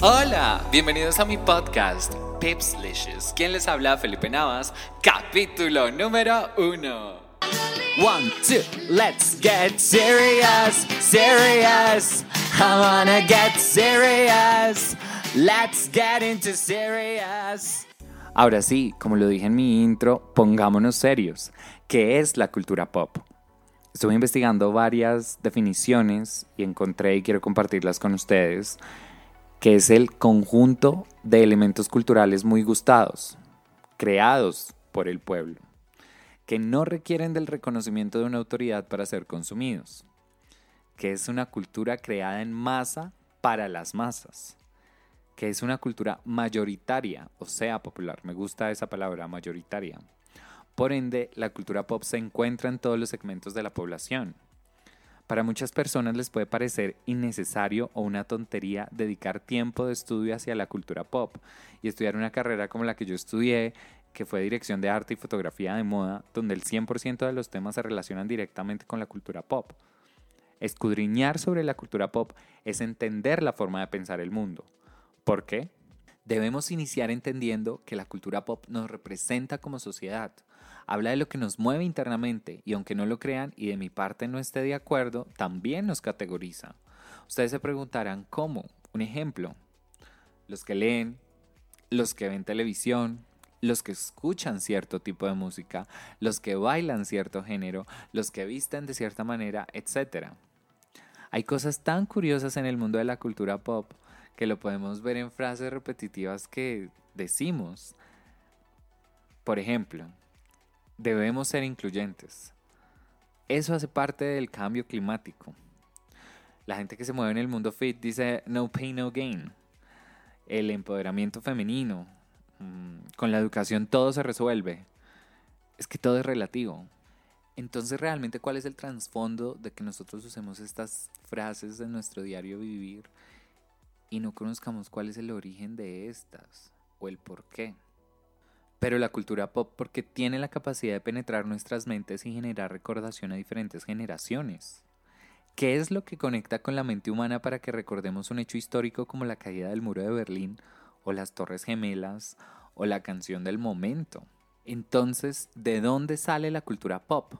Hola, bienvenidos a mi podcast Pipslicious. ¿Quién les habla? Felipe Navas, capítulo número uno. One, two, let's get serious, serious. I wanna get serious. Let's get into serious. Ahora sí, como lo dije en mi intro, pongámonos serios. ¿Qué es la cultura pop? Estuve investigando varias definiciones y encontré y quiero compartirlas con ustedes, que es el conjunto de elementos culturales muy gustados, creados por el pueblo, que no requieren del reconocimiento de una autoridad para ser consumidos, que es una cultura creada en masa para las masas, que es una cultura mayoritaria, o sea, popular. Me gusta esa palabra, mayoritaria por ende, la cultura pop se encuentra en todos los segmentos de la población. Para muchas personas les puede parecer innecesario o una tontería dedicar tiempo de estudio hacia la cultura pop y estudiar una carrera como la que yo estudié, que fue dirección de arte y fotografía de moda, donde el 100% de los temas se relacionan directamente con la cultura pop. Escudriñar sobre la cultura pop es entender la forma de pensar el mundo. ¿Por qué? Debemos iniciar entendiendo que la cultura pop nos representa como sociedad, habla de lo que nos mueve internamente y aunque no lo crean y de mi parte no esté de acuerdo, también nos categoriza. Ustedes se preguntarán cómo. Un ejemplo, los que leen, los que ven televisión, los que escuchan cierto tipo de música, los que bailan cierto género, los que visten de cierta manera, etc. Hay cosas tan curiosas en el mundo de la cultura pop que lo podemos ver en frases repetitivas que decimos. Por ejemplo, debemos ser incluyentes. Eso hace parte del cambio climático. La gente que se mueve en el mundo fit dice no pain, no gain. El empoderamiento femenino. Mm, con la educación todo se resuelve. Es que todo es relativo. Entonces, realmente, ¿cuál es el trasfondo de que nosotros usemos estas frases en nuestro diario vivir y no conozcamos cuál es el origen de estas o el por qué? Pero la cultura pop porque tiene la capacidad de penetrar nuestras mentes y generar recordación a diferentes generaciones. ¿Qué es lo que conecta con la mente humana para que recordemos un hecho histórico como la caída del muro de Berlín o las Torres Gemelas o la canción del momento? Entonces, ¿de dónde sale la cultura pop?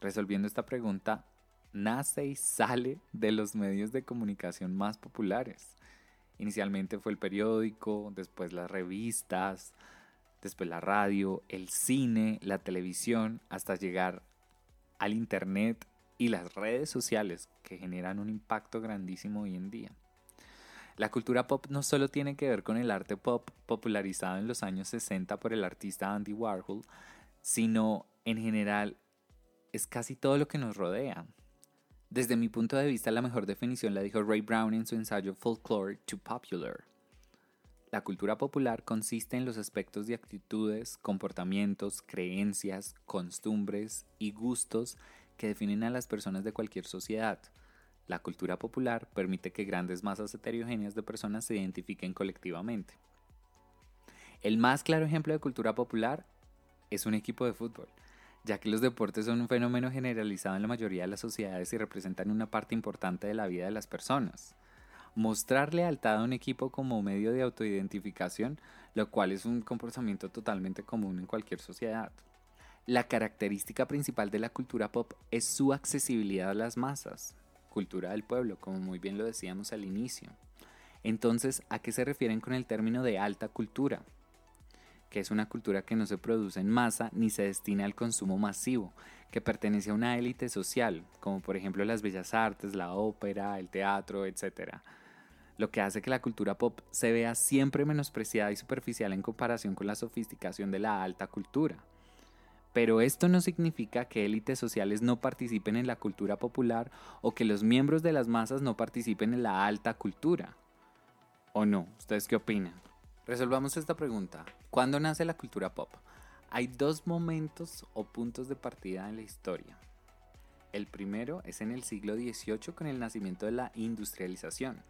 Resolviendo esta pregunta, nace y sale de los medios de comunicación más populares. Inicialmente fue el periódico, después las revistas, después la radio, el cine, la televisión, hasta llegar al Internet y las redes sociales que generan un impacto grandísimo hoy en día. La cultura pop no solo tiene que ver con el arte pop popularizado en los años 60 por el artista Andy Warhol, sino en general es casi todo lo que nos rodea. Desde mi punto de vista, la mejor definición la dijo Ray Brown en su ensayo Folklore to Popular. La cultura popular consiste en los aspectos de actitudes, comportamientos, creencias, costumbres y gustos que definen a las personas de cualquier sociedad. La cultura popular permite que grandes masas heterogéneas de personas se identifiquen colectivamente. El más claro ejemplo de cultura popular es un equipo de fútbol ya que los deportes son un fenómeno generalizado en la mayoría de las sociedades y representan una parte importante de la vida de las personas. Mostrar lealtad a un equipo como medio de autoidentificación, lo cual es un comportamiento totalmente común en cualquier sociedad. La característica principal de la cultura pop es su accesibilidad a las masas, cultura del pueblo, como muy bien lo decíamos al inicio. Entonces, ¿a qué se refieren con el término de alta cultura? Que es una cultura que no se produce en masa ni se destina al consumo masivo, que pertenece a una élite social, como por ejemplo las bellas artes, la ópera, el teatro, etc. Lo que hace que la cultura pop se vea siempre menospreciada y superficial en comparación con la sofisticación de la alta cultura. Pero esto no significa que élites sociales no participen en la cultura popular o que los miembros de las masas no participen en la alta cultura. ¿O no? ¿Ustedes qué opinan? Resolvamos esta pregunta. ¿Cuándo nace la cultura pop? Hay dos momentos o puntos de partida en la historia. El primero es en el siglo XVIII con el nacimiento de la industrialización,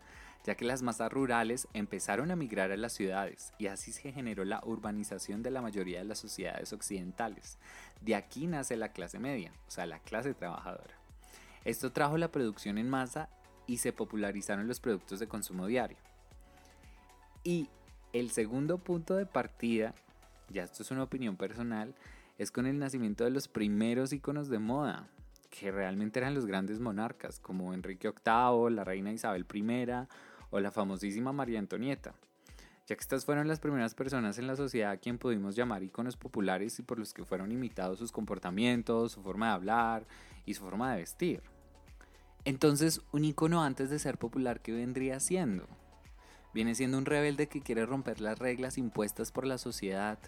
ya que las masas rurales empezaron a migrar a las ciudades y así se generó la urbanización de la mayoría de las sociedades occidentales. De aquí nace la clase media, o sea, la clase trabajadora. Esto trajo la producción en masa y se popularizaron los productos de consumo diario. Y el segundo punto de partida, ya esto es una opinión personal, es con el nacimiento de los primeros iconos de moda, que realmente eran los grandes monarcas, como Enrique VIII, la reina Isabel I o la famosísima María Antonieta, ya que estas fueron las primeras personas en la sociedad a quien pudimos llamar iconos populares y por los que fueron imitados sus comportamientos, su forma de hablar y su forma de vestir. Entonces, un icono antes de ser popular, ¿qué vendría siendo? Viene siendo un rebelde que quiere romper las reglas impuestas por la sociedad,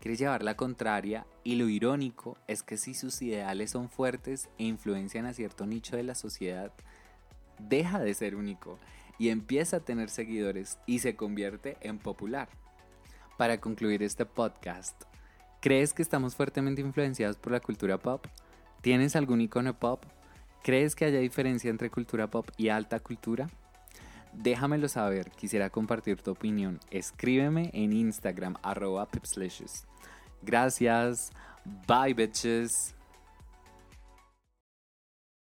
quiere llevar la contraria y lo irónico es que si sus ideales son fuertes e influencian a cierto nicho de la sociedad, deja de ser único y empieza a tener seguidores y se convierte en popular. Para concluir este podcast, ¿crees que estamos fuertemente influenciados por la cultura pop? ¿Tienes algún icono pop? ¿Crees que haya diferencia entre cultura pop y alta cultura? Déjamelo saber, quisiera compartir tu opinión. Escríbeme en Instagram arroba pipslicious. Gracias, bye bitches.